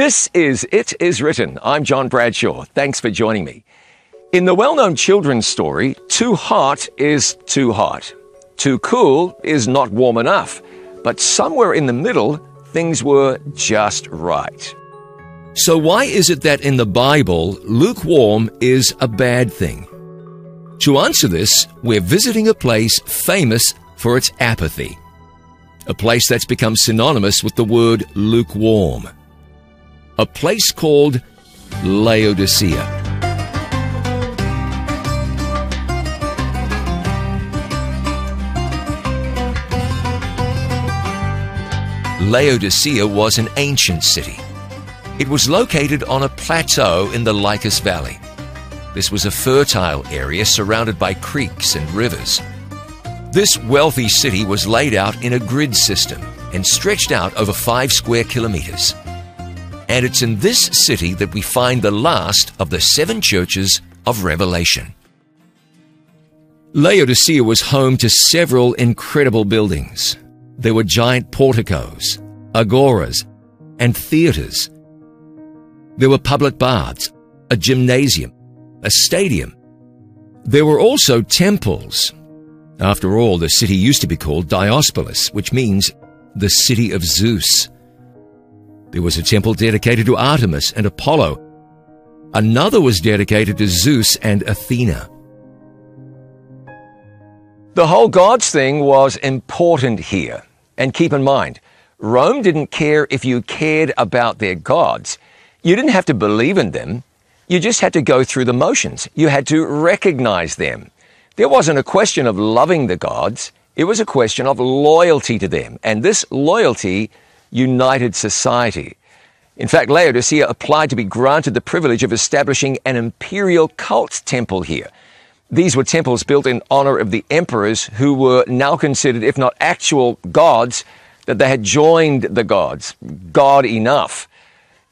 This is It Is Written. I'm John Bradshaw. Thanks for joining me. In the well known children's story, too hot is too hot. Too cool is not warm enough. But somewhere in the middle, things were just right. So, why is it that in the Bible, lukewarm is a bad thing? To answer this, we're visiting a place famous for its apathy. A place that's become synonymous with the word lukewarm. A place called Laodicea. Laodicea was an ancient city. It was located on a plateau in the Lycus Valley. This was a fertile area surrounded by creeks and rivers. This wealthy city was laid out in a grid system and stretched out over five square kilometers. And it's in this city that we find the last of the seven churches of Revelation. Laodicea was home to several incredible buildings. There were giant porticos, agoras, and theaters. There were public baths, a gymnasium, a stadium. There were also temples. After all, the city used to be called Diospolis, which means the city of Zeus. There was a temple dedicated to Artemis and Apollo. Another was dedicated to Zeus and Athena. The whole gods thing was important here. And keep in mind, Rome didn't care if you cared about their gods. You didn't have to believe in them. You just had to go through the motions. You had to recognize them. There wasn't a question of loving the gods. It was a question of loyalty to them. And this loyalty united society. In fact, Laodicea applied to be granted the privilege of establishing an imperial cult temple here. These were temples built in honor of the emperors who were now considered, if not actual gods, that they had joined the gods, God enough.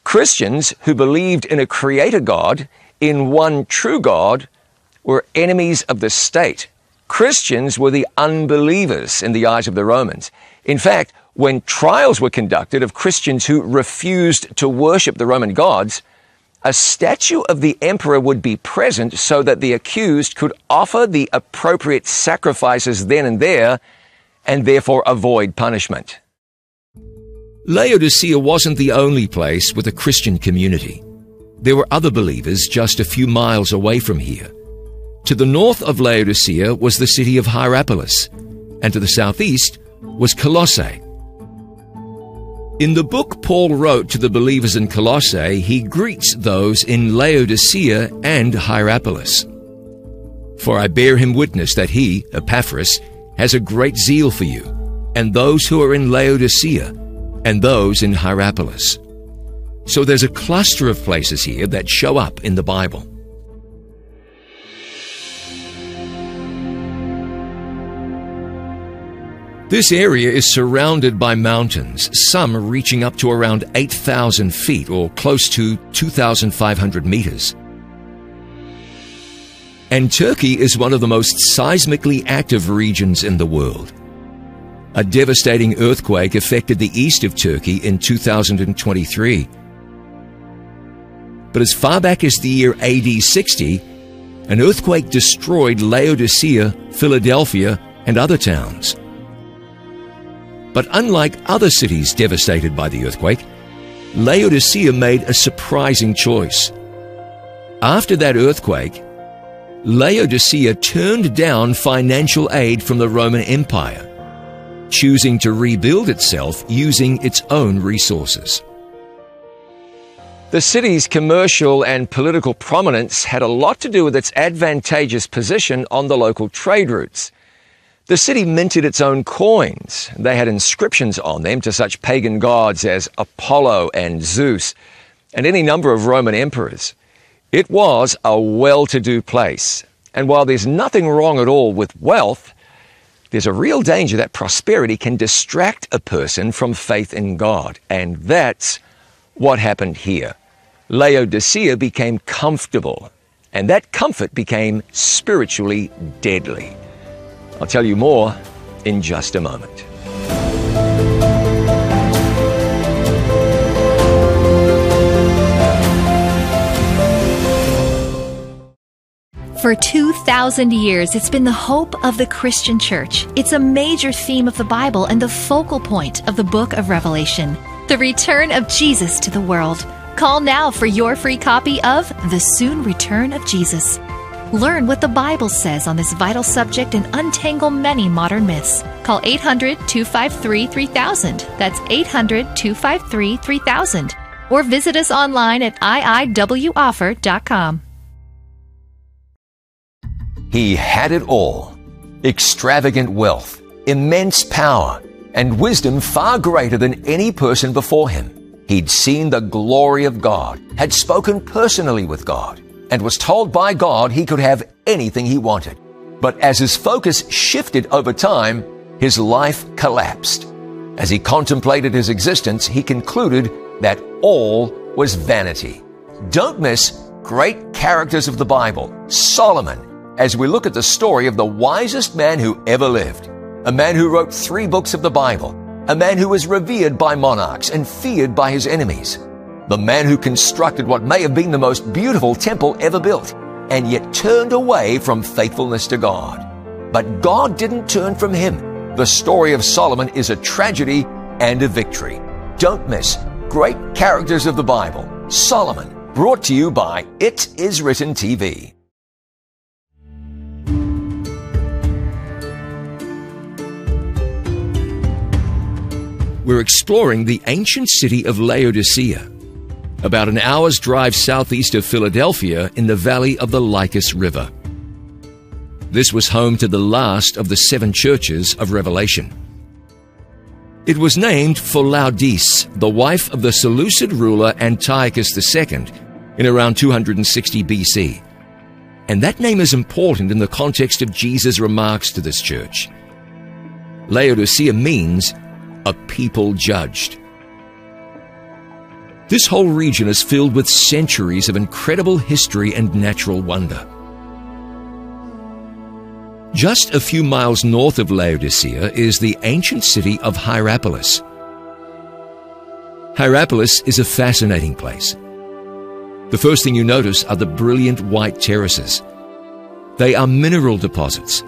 Christians who believed in a creator God, in one true God, were enemies of the state. Christians were the unbelievers in the eyes of the Romans. In fact, when trials were conducted of Christians who refused to worship the Roman gods, a statue of the emperor would be present so that the accused could offer the appropriate sacrifices then and there and therefore avoid punishment. Laodicea wasn't the only place with a Christian community. There were other believers just a few miles away from here. To the north of Laodicea was the city of Hierapolis, and to the southeast was Colossae. In the book Paul wrote to the believers in Colossae, he greets those in Laodicea and Hierapolis. For I bear him witness that he, Epaphras, has a great zeal for you, and those who are in Laodicea, and those in Hierapolis. So there's a cluster of places here that show up in the Bible. This area is surrounded by mountains, some reaching up to around 8,000 feet or close to 2,500 meters. And Turkey is one of the most seismically active regions in the world. A devastating earthquake affected the east of Turkey in 2023. But as far back as the year AD 60, an earthquake destroyed Laodicea, Philadelphia, and other towns. But unlike other cities devastated by the earthquake, Laodicea made a surprising choice. After that earthquake, Laodicea turned down financial aid from the Roman Empire, choosing to rebuild itself using its own resources. The city's commercial and political prominence had a lot to do with its advantageous position on the local trade routes. The city minted its own coins. They had inscriptions on them to such pagan gods as Apollo and Zeus, and any number of Roman emperors. It was a well to do place. And while there's nothing wrong at all with wealth, there's a real danger that prosperity can distract a person from faith in God. And that's what happened here. Laodicea became comfortable, and that comfort became spiritually deadly. I'll tell you more in just a moment. For 2,000 years, it's been the hope of the Christian church. It's a major theme of the Bible and the focal point of the book of Revelation the return of Jesus to the world. Call now for your free copy of The Soon Return of Jesus. Learn what the Bible says on this vital subject and untangle many modern myths. Call 800 253 3000. That's 800 253 3000. Or visit us online at iiwoffer.com. He had it all extravagant wealth, immense power, and wisdom far greater than any person before him. He'd seen the glory of God, had spoken personally with God, and was told by God he could have anything he wanted. But as his focus shifted over time, his life collapsed. As he contemplated his existence, he concluded that all was vanity. Don't miss great characters of the Bible, Solomon, as we look at the story of the wisest man who ever lived, a man who wrote three books of the Bible, a man who was revered by monarchs and feared by his enemies, the man who constructed what may have been the most beautiful temple ever built, and yet turned away from faithfulness to God. But God didn't turn from him. The story of Solomon is a tragedy and a victory. Don't miss Great Characters of the Bible, Solomon, brought to you by It Is Written TV. we're exploring the ancient city of Laodicea, about an hour's drive southeast of Philadelphia in the valley of the Lycus River. This was home to the last of the seven churches of Revelation. It was named for Laodice, the wife of the Seleucid ruler Antiochus II, in around 260 BC. And that name is important in the context of Jesus' remarks to this church. Laodicea means a people judged. This whole region is filled with centuries of incredible history and natural wonder. Just a few miles north of Laodicea is the ancient city of Hierapolis. Hierapolis is a fascinating place. The first thing you notice are the brilliant white terraces. They are mineral deposits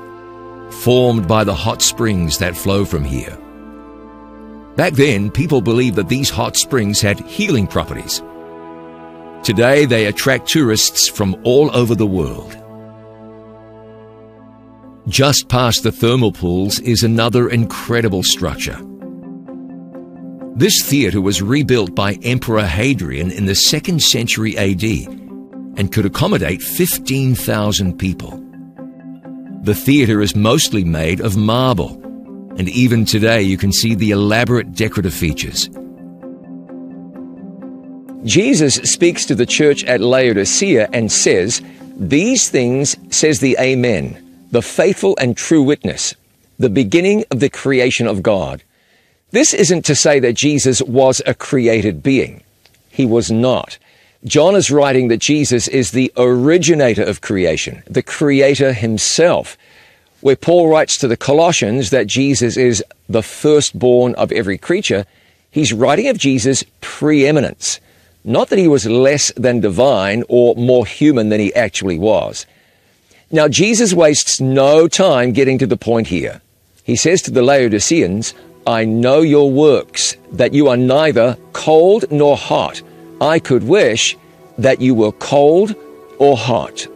formed by the hot springs that flow from here. Back then, people believed that these hot springs had healing properties. Today, they attract tourists from all over the world. Just past the thermal pools is another incredible structure. This theatre was rebuilt by Emperor Hadrian in the 2nd century AD and could accommodate 15,000 people. The theatre is mostly made of marble and even today you can see the elaborate decorative features. Jesus speaks to the church at Laodicea and says, These things says the Amen, the faithful and true witness, the beginning of the creation of God. This isn't to say that Jesus was a created being. He was not. John is writing that Jesus is the originator of creation, the creator himself where Paul writes to the Colossians that Jesus is the firstborn of every creature, he's writing of Jesus' preeminence. Not that he was less than divine or more human than he actually was. Now, Jesus wastes no time getting to the point here. He says to the Laodiceans, I know your works, that you are neither cold nor hot. I could wish that you were cold or hot.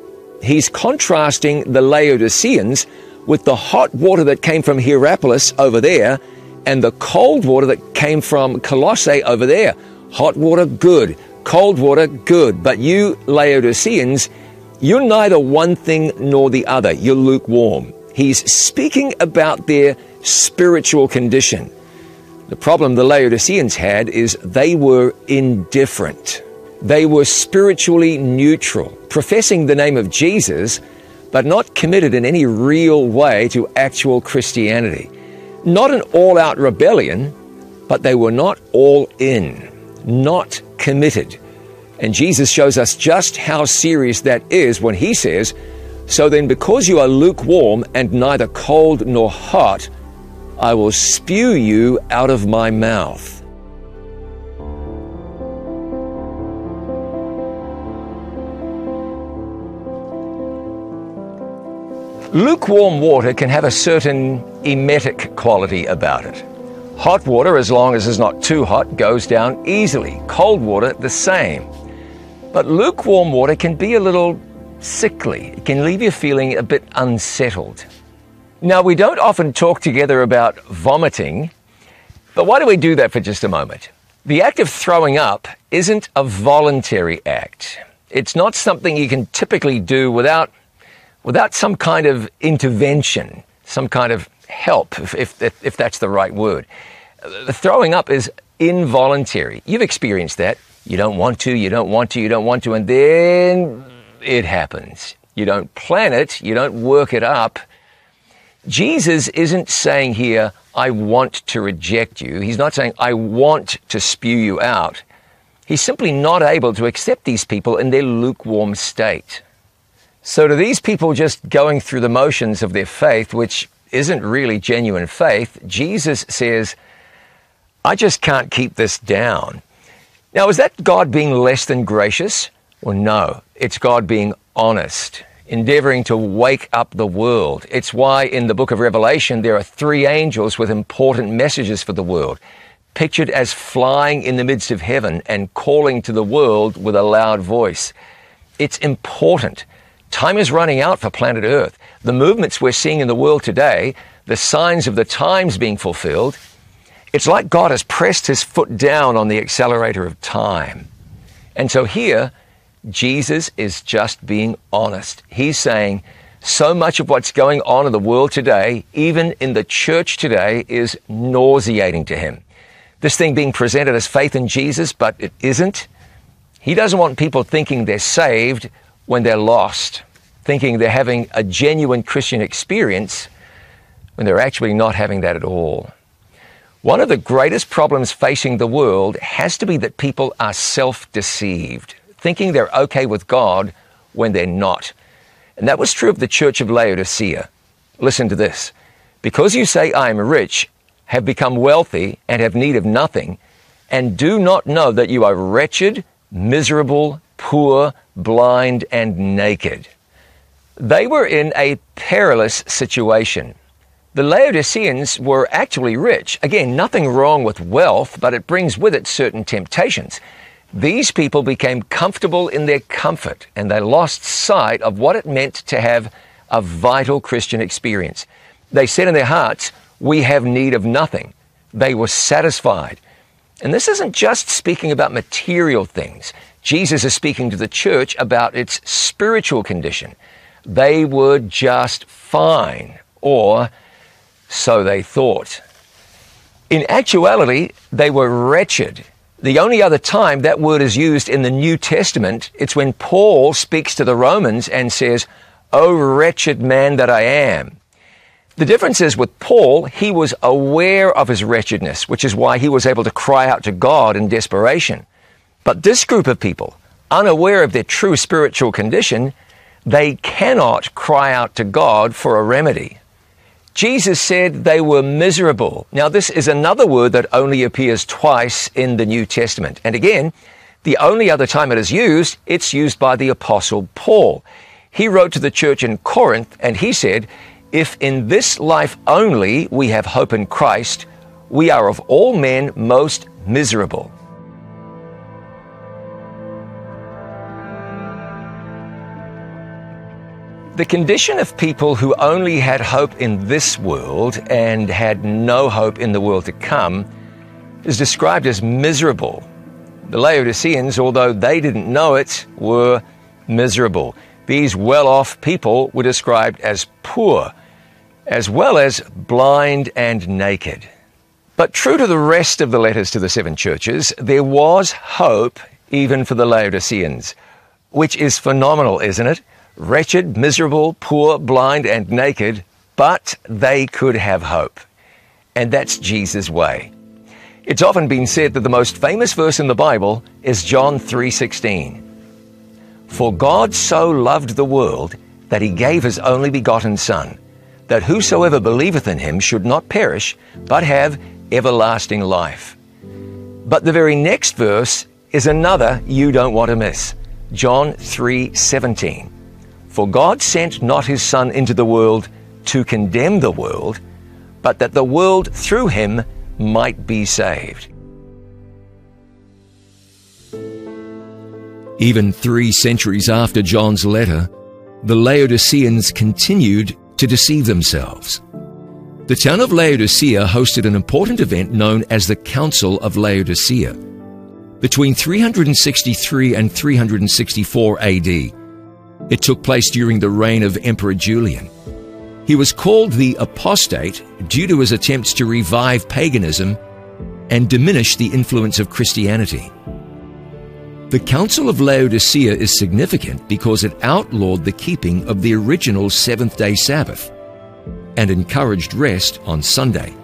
He's contrasting the Laodiceans with the hot water that came from Hierapolis over there and the cold water that came from Colossae over there. Hot water, good. Cold water, good. But you Laodiceans, you're neither one thing nor the other. You're lukewarm. He's speaking about their spiritual condition. The problem the Laodiceans had is they were indifferent. They were spiritually neutral, professing the name of Jesus, but not committed in any real way to actual Christianity. Not an all out rebellion, but they were not all in, not committed. And Jesus shows us just how serious that is when he says, So then, because you are lukewarm and neither cold nor hot, I will spew you out of my mouth. Lukewarm water can have a certain emetic quality about it. Hot water, as long as it's not too hot, goes down easily. Cold water, the same. But lukewarm water can be a little sickly. It can leave you feeling a bit unsettled. Now, we don't often talk together about vomiting, but why do we do that for just a moment? The act of throwing up isn't a voluntary act. It's not something you can typically do without, without some kind of intervention, some kind of help, if, if, if that's the right word. Throwing up is involuntary. You've experienced that. You don't want to, you don't want to, you don't want to, and then it happens. You don't plan it, you don't work it up. Jesus isn't saying here, I want to reject you. He's not saying, I want to spew you out. He's simply not able to accept these people in their lukewarm state. So, to these people just going through the motions of their faith, which isn't really genuine faith, Jesus says, I just can't keep this down. Now, is that God being less than gracious? Well, no, it's God being honest endeavoring to wake up the world. It's why in the book of Revelation there are three angels with important messages for the world, pictured as flying in the midst of heaven and calling to the world with a loud voice. It's important. Time is running out for planet Earth. The movements we're seeing in the world today, the signs of the times being fulfilled, it's like God has pressed his foot down on the accelerator of time. And so here, Jesus is just being honest. He's saying so much of what's going on in the world today, even in the church today, is nauseating to him. This thing being presented as faith in Jesus, but it isn't. He doesn't want people thinking they're saved when they're lost, thinking they're having a genuine Christian experience when they're actually not having that at all. One of the greatest problems facing the world has to be that people are self deceived thinking they're okay with God when they're not. And that was true of the church of Laodicea. Listen to this. Because you say, I am rich, have become wealthy, and have need of nothing, and do not know that you are wretched, miserable, poor, blind, and naked. They were in a perilous situation. The Laodiceans were actually rich. Again, nothing wrong with wealth, but it brings with it certain temptations. These people became comfortable in their comfort and they lost sight of what it meant to have a vital Christian experience. They said in their hearts, We have need of nothing. They were satisfied. And this isn't just speaking about material things. Jesus is speaking to the church about its spiritual condition. They were just fine, or so they thought. In actuality, they were wretched the only other time that word is used in the New Testament, it's when Paul speaks to the Romans and says, O wretched man that I am. The difference is with Paul, he was aware of his wretchedness, which is why he was able to cry out to God in desperation. But this group of people, unaware of their true spiritual condition, they cannot cry out to God for a remedy. Jesus said they were miserable. Now, this is another word that only appears twice in the New Testament. And again, the only other time it is used, it's used by the Apostle Paul. He wrote to the church in Corinth and he said, If in this life only we have hope in Christ, we are of all men most miserable. The condition of people who only had hope in this world and had no hope in the world to come is described as miserable. The Laodiceans, although they didn't know it, were miserable. These well off people were described as poor, as well as blind and naked. But true to the rest of the letters to the seven churches, there was hope even for the Laodiceans, which is phenomenal, isn't it? Wretched, miserable, poor, blind, and naked, but they could have hope. And that's Jesus' way. It's often been said that the most famous verse in the Bible is John 3:16. For God so loved the world that he gave his only begotten son, that whosoever believeth in him should not perish, but have everlasting life. But the very next verse is another you don't want to miss. John 3:17. For God sent not his Son into the world to condemn the world, but that the world through him might be saved. Even three centuries after John's letter, the Laodiceans continued to deceive themselves. The town of Laodicea hosted an important event known as the Council of Laodicea. Between 363 and 364 AD, it took place during the reign of Emperor Julian. He was called the apostate due to his attempts to revive paganism and diminish the influence of Christianity. The Council of Laodicea is significant because it outlawed the keeping of the original seventh day Sabbath and encouraged rest on Sunday.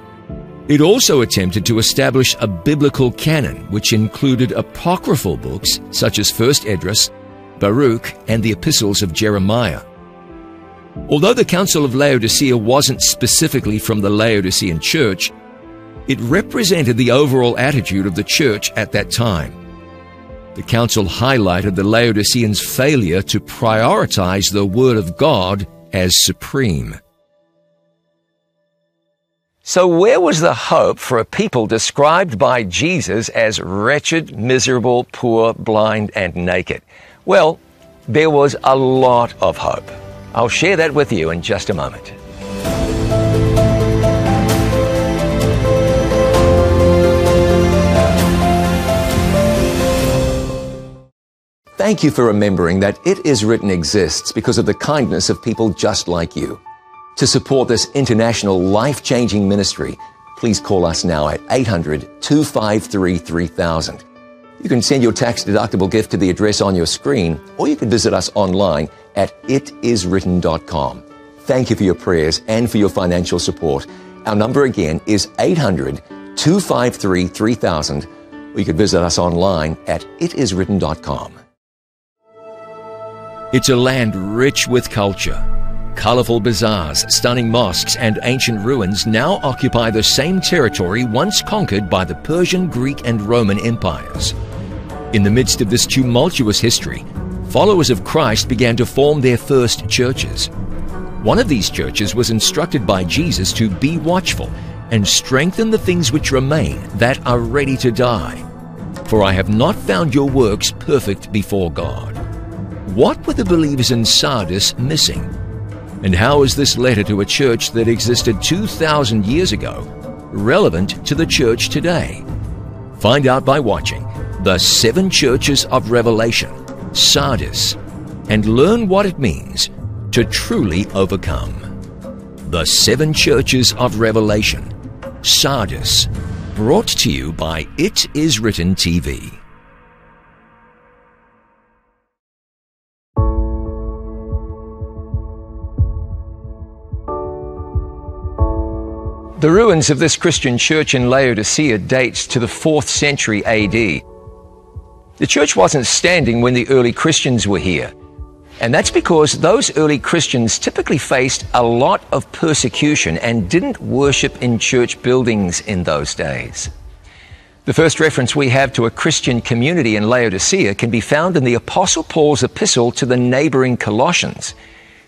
It also attempted to establish a biblical canon which included apocryphal books such as 1st Esdras, Baruch, and the epistles of Jeremiah. Although the Council of Laodicea wasn't specifically from the Laodicean church, it represented the overall attitude of the church at that time. The council highlighted the Laodiceans' failure to prioritize the Word of God as supreme. So, where was the hope for a people described by Jesus as wretched, miserable, poor, blind, and naked? Well, there was a lot of hope. I'll share that with you in just a moment. Thank you for remembering that It Is Written exists because of the kindness of people just like you. To support this international life changing ministry, please call us now at 800 253 3000. You can send your tax deductible gift to the address on your screen, or you can visit us online at itiswritten.com. Thank you for your prayers and for your financial support. Our number again is 800 253 3000, or you can visit us online at itiswritten.com. It's a land rich with culture. Colorful bazaars, stunning mosques, and ancient ruins now occupy the same territory once conquered by the Persian, Greek, and Roman empires. In the midst of this tumultuous history, followers of Christ began to form their first churches. One of these churches was instructed by Jesus to be watchful and strengthen the things which remain that are ready to die. For I have not found your works perfect before God. What were the believers in Sardis missing? And how is this letter to a church that existed 2,000 years ago relevant to the church today? Find out by watching The Seven Churches of Revelation, Sardis, and learn what it means to truly overcome. The Seven Churches of Revelation, Sardis, brought to you by It Is Written TV. The ruins of this Christian church in Laodicea dates to the 4th century AD. The church wasn't standing when the early Christians were here. And that's because those early Christians typically faced a lot of persecution and didn't worship in church buildings in those days. The first reference we have to a Christian community in Laodicea can be found in the Apostle Paul's epistle to the neighboring Colossians.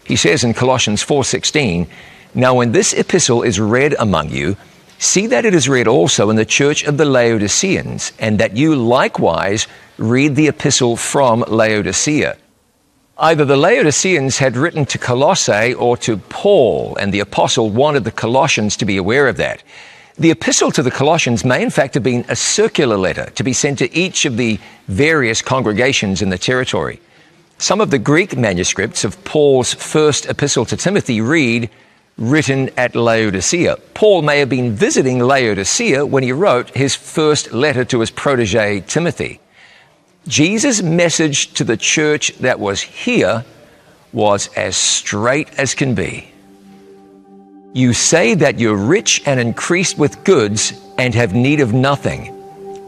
He says in Colossians 4:16, now, when this epistle is read among you, see that it is read also in the church of the Laodiceans, and that you likewise read the epistle from Laodicea. Either the Laodiceans had written to Colossae or to Paul, and the apostle wanted the Colossians to be aware of that. The epistle to the Colossians may in fact have been a circular letter to be sent to each of the various congregations in the territory. Some of the Greek manuscripts of Paul's first epistle to Timothy read, written at Laodicea. Paul may have been visiting Laodicea when he wrote his first letter to his protege, Timothy. Jesus' message to the church that was here was as straight as can be. You say that you're rich and increased with goods and have need of nothing,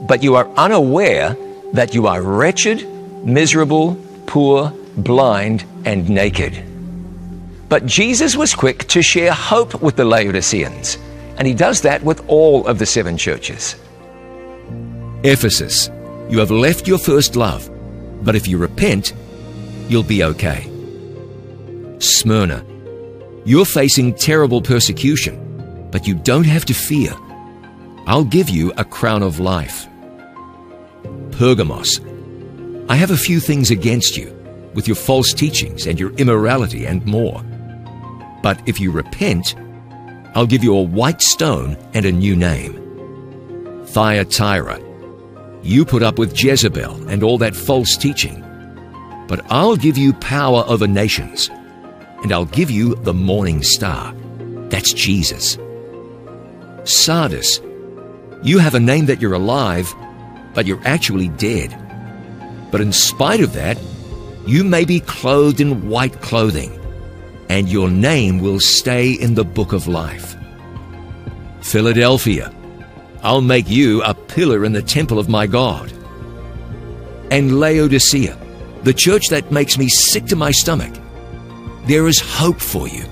but you are unaware that you are wretched, miserable, poor, blind, and naked. But Jesus was quick to share hope with the Laodiceans, and he does that with all of the seven churches. Ephesus, you have left your first love, but if you repent, you'll be okay. Smyrna, you're facing terrible persecution, but you don't have to fear. I'll give you a crown of life. Pergamos, I have a few things against you, with your false teachings and your immorality and more. But if you repent, I'll give you a white stone and a new name. Thyatira, you put up with Jezebel and all that false teaching. But I'll give you power over nations, and I'll give you the morning star. That's Jesus. Sardis, you have a name that you're alive, but you're actually dead. But in spite of that, you may be clothed in white clothing, and your name will stay in the book of life. Philadelphia, I'll make you a pillar in the temple of my God. And Laodicea, the church that makes me sick to my stomach, there is hope for you.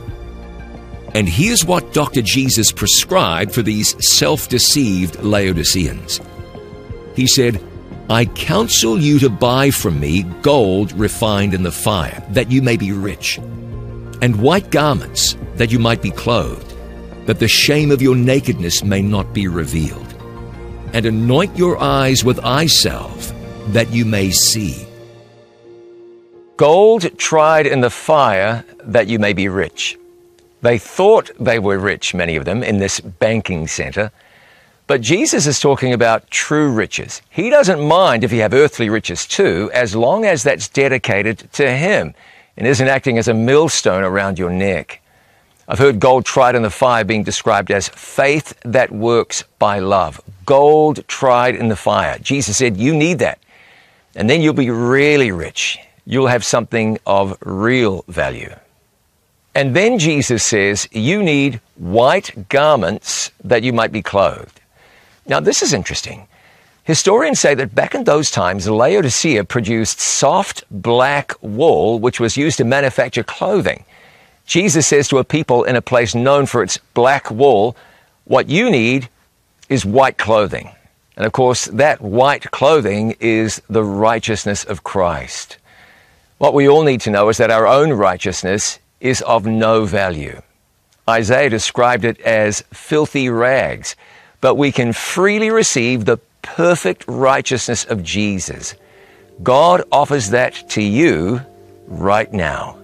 And here's what Dr. Jesus prescribed for these self deceived Laodiceans. He said, I counsel you to buy from me gold refined in the fire, that you may be rich, and white garments, that you might be clothed that the shame of your nakedness may not be revealed. And anoint your eyes with eye salve, that you may see. Gold tried in the fire, that you may be rich. They thought they were rich, many of them, in this banking center. But Jesus is talking about true riches. He doesn't mind if you have earthly riches too, as long as that's dedicated to Him and isn't acting as a millstone around your neck. I've heard gold tried in the fire being described as faith that works by love. Gold tried in the fire. Jesus said, You need that. And then you'll be really rich. You'll have something of real value. And then Jesus says, You need white garments that you might be clothed. Now, this is interesting. Historians say that back in those times, Laodicea produced soft black wool, which was used to manufacture clothing. Jesus says to a people in a place known for its black wool, what you need is white clothing. And of course, that white clothing is the righteousness of Christ. What we all need to know is that our own righteousness is of no value. Isaiah described it as filthy rags, but we can freely receive the perfect righteousness of Jesus. God offers that to you right now.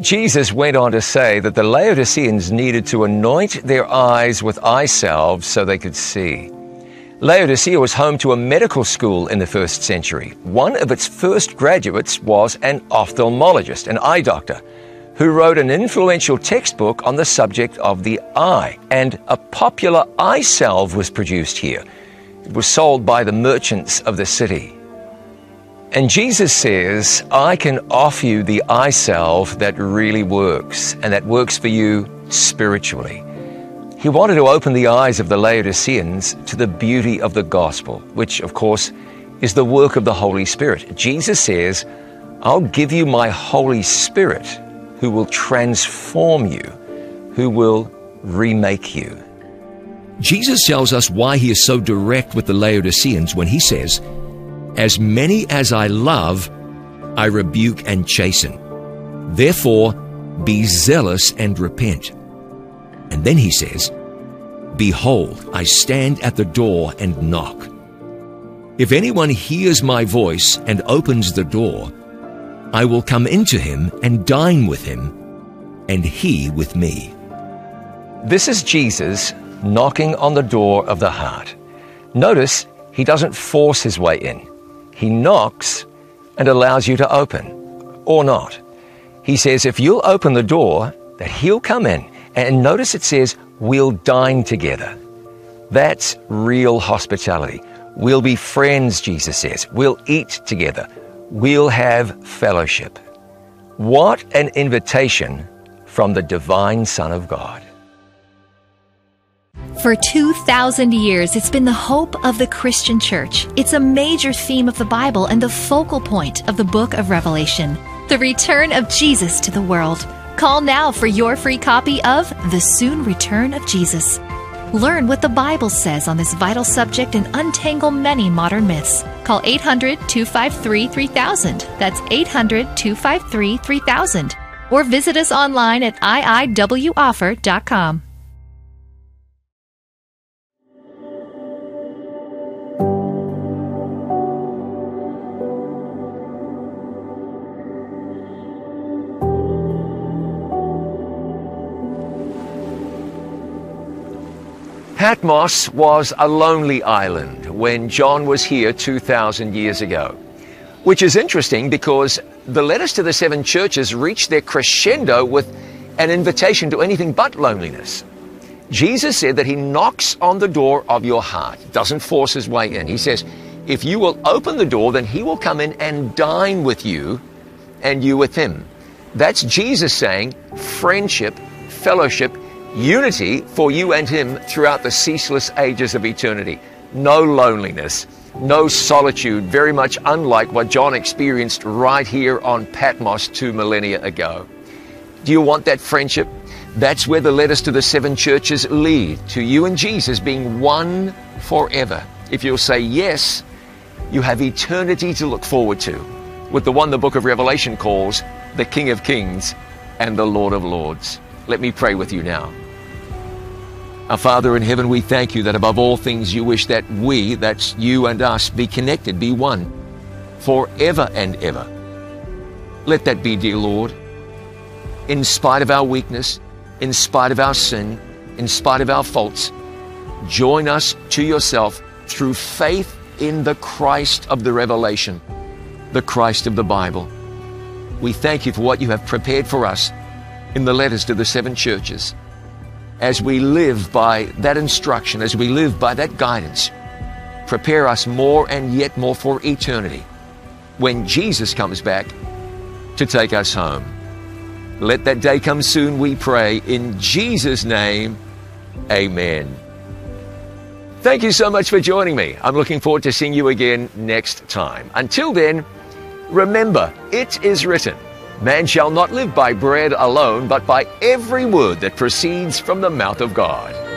Jesus went on to say that the Laodiceans needed to anoint their eyes with eye salve so they could see. Laodicea was home to a medical school in the first century. One of its first graduates was an ophthalmologist, an eye doctor, who wrote an influential textbook on the subject of the eye. And a popular eye salve was produced here. It was sold by the merchants of the city. And Jesus says, I can offer you the eye salve that really works and that works for you spiritually. He wanted to open the eyes of the Laodiceans to the beauty of the gospel, which, of course, is the work of the Holy Spirit. Jesus says, I'll give you my Holy Spirit who will transform you, who will remake you. Jesus tells us why he is so direct with the Laodiceans when he says, as many as I love, I rebuke and chasten. Therefore, be zealous and repent. And then he says, Behold, I stand at the door and knock. If anyone hears my voice and opens the door, I will come into him and dine with him, and he with me. This is Jesus knocking on the door of the heart. Notice he doesn't force his way in. He knocks and allows you to open, or not. He says, if you'll open the door, that He'll come in. And notice it says, we'll dine together. That's real hospitality. We'll be friends, Jesus says. We'll eat together. We'll have fellowship. What an invitation from the divine Son of God. For 2,000 years, it's been the hope of the Christian church. It's a major theme of the Bible and the focal point of the book of Revelation the return of Jesus to the world. Call now for your free copy of The Soon Return of Jesus. Learn what the Bible says on this vital subject and untangle many modern myths. Call 800 253 3000. That's 800 253 3000 or visit us online at iiwoffer.com. Patmos was a lonely island when John was here 2,000 years ago, which is interesting because the letters to the seven churches reach their crescendo with an invitation to anything but loneliness. Jesus said that he knocks on the door of your heart, doesn't force his way in. He says, if you will open the door, then he will come in and dine with you and you with him. That's Jesus saying friendship, fellowship, unity for you and Him throughout the ceaseless ages of eternity. No loneliness, no solitude, very much unlike what John experienced right here on Patmos two millennia ago. Do you want that friendship? That's where the letters to the seven churches lead to you and Jesus being one forever. If you'll say yes, you have eternity to look forward to with the one the book of Revelation calls the King of Kings and the Lord of Lords. Let me pray with you now. Our Father in heaven, we thank you that above all things you wish that we, that's you and us, be connected, be one, forever and ever. Let that be, dear Lord. In spite of our weakness, in spite of our sin, in spite of our faults, join us to yourself through faith in the Christ of the Revelation, the Christ of the Bible. We thank you for what you have prepared for us in the letters to the seven churches. As we live by that instruction, as we live by that guidance, prepare us more and yet more for eternity when Jesus comes back to take us home. Let that day come soon, we pray. In Jesus' name, amen. Thank you so much for joining me. I'm looking forward to seeing you again next time. Until then, remember, it is written. Man shall not live by bread alone, but by every word that proceeds from the mouth of God.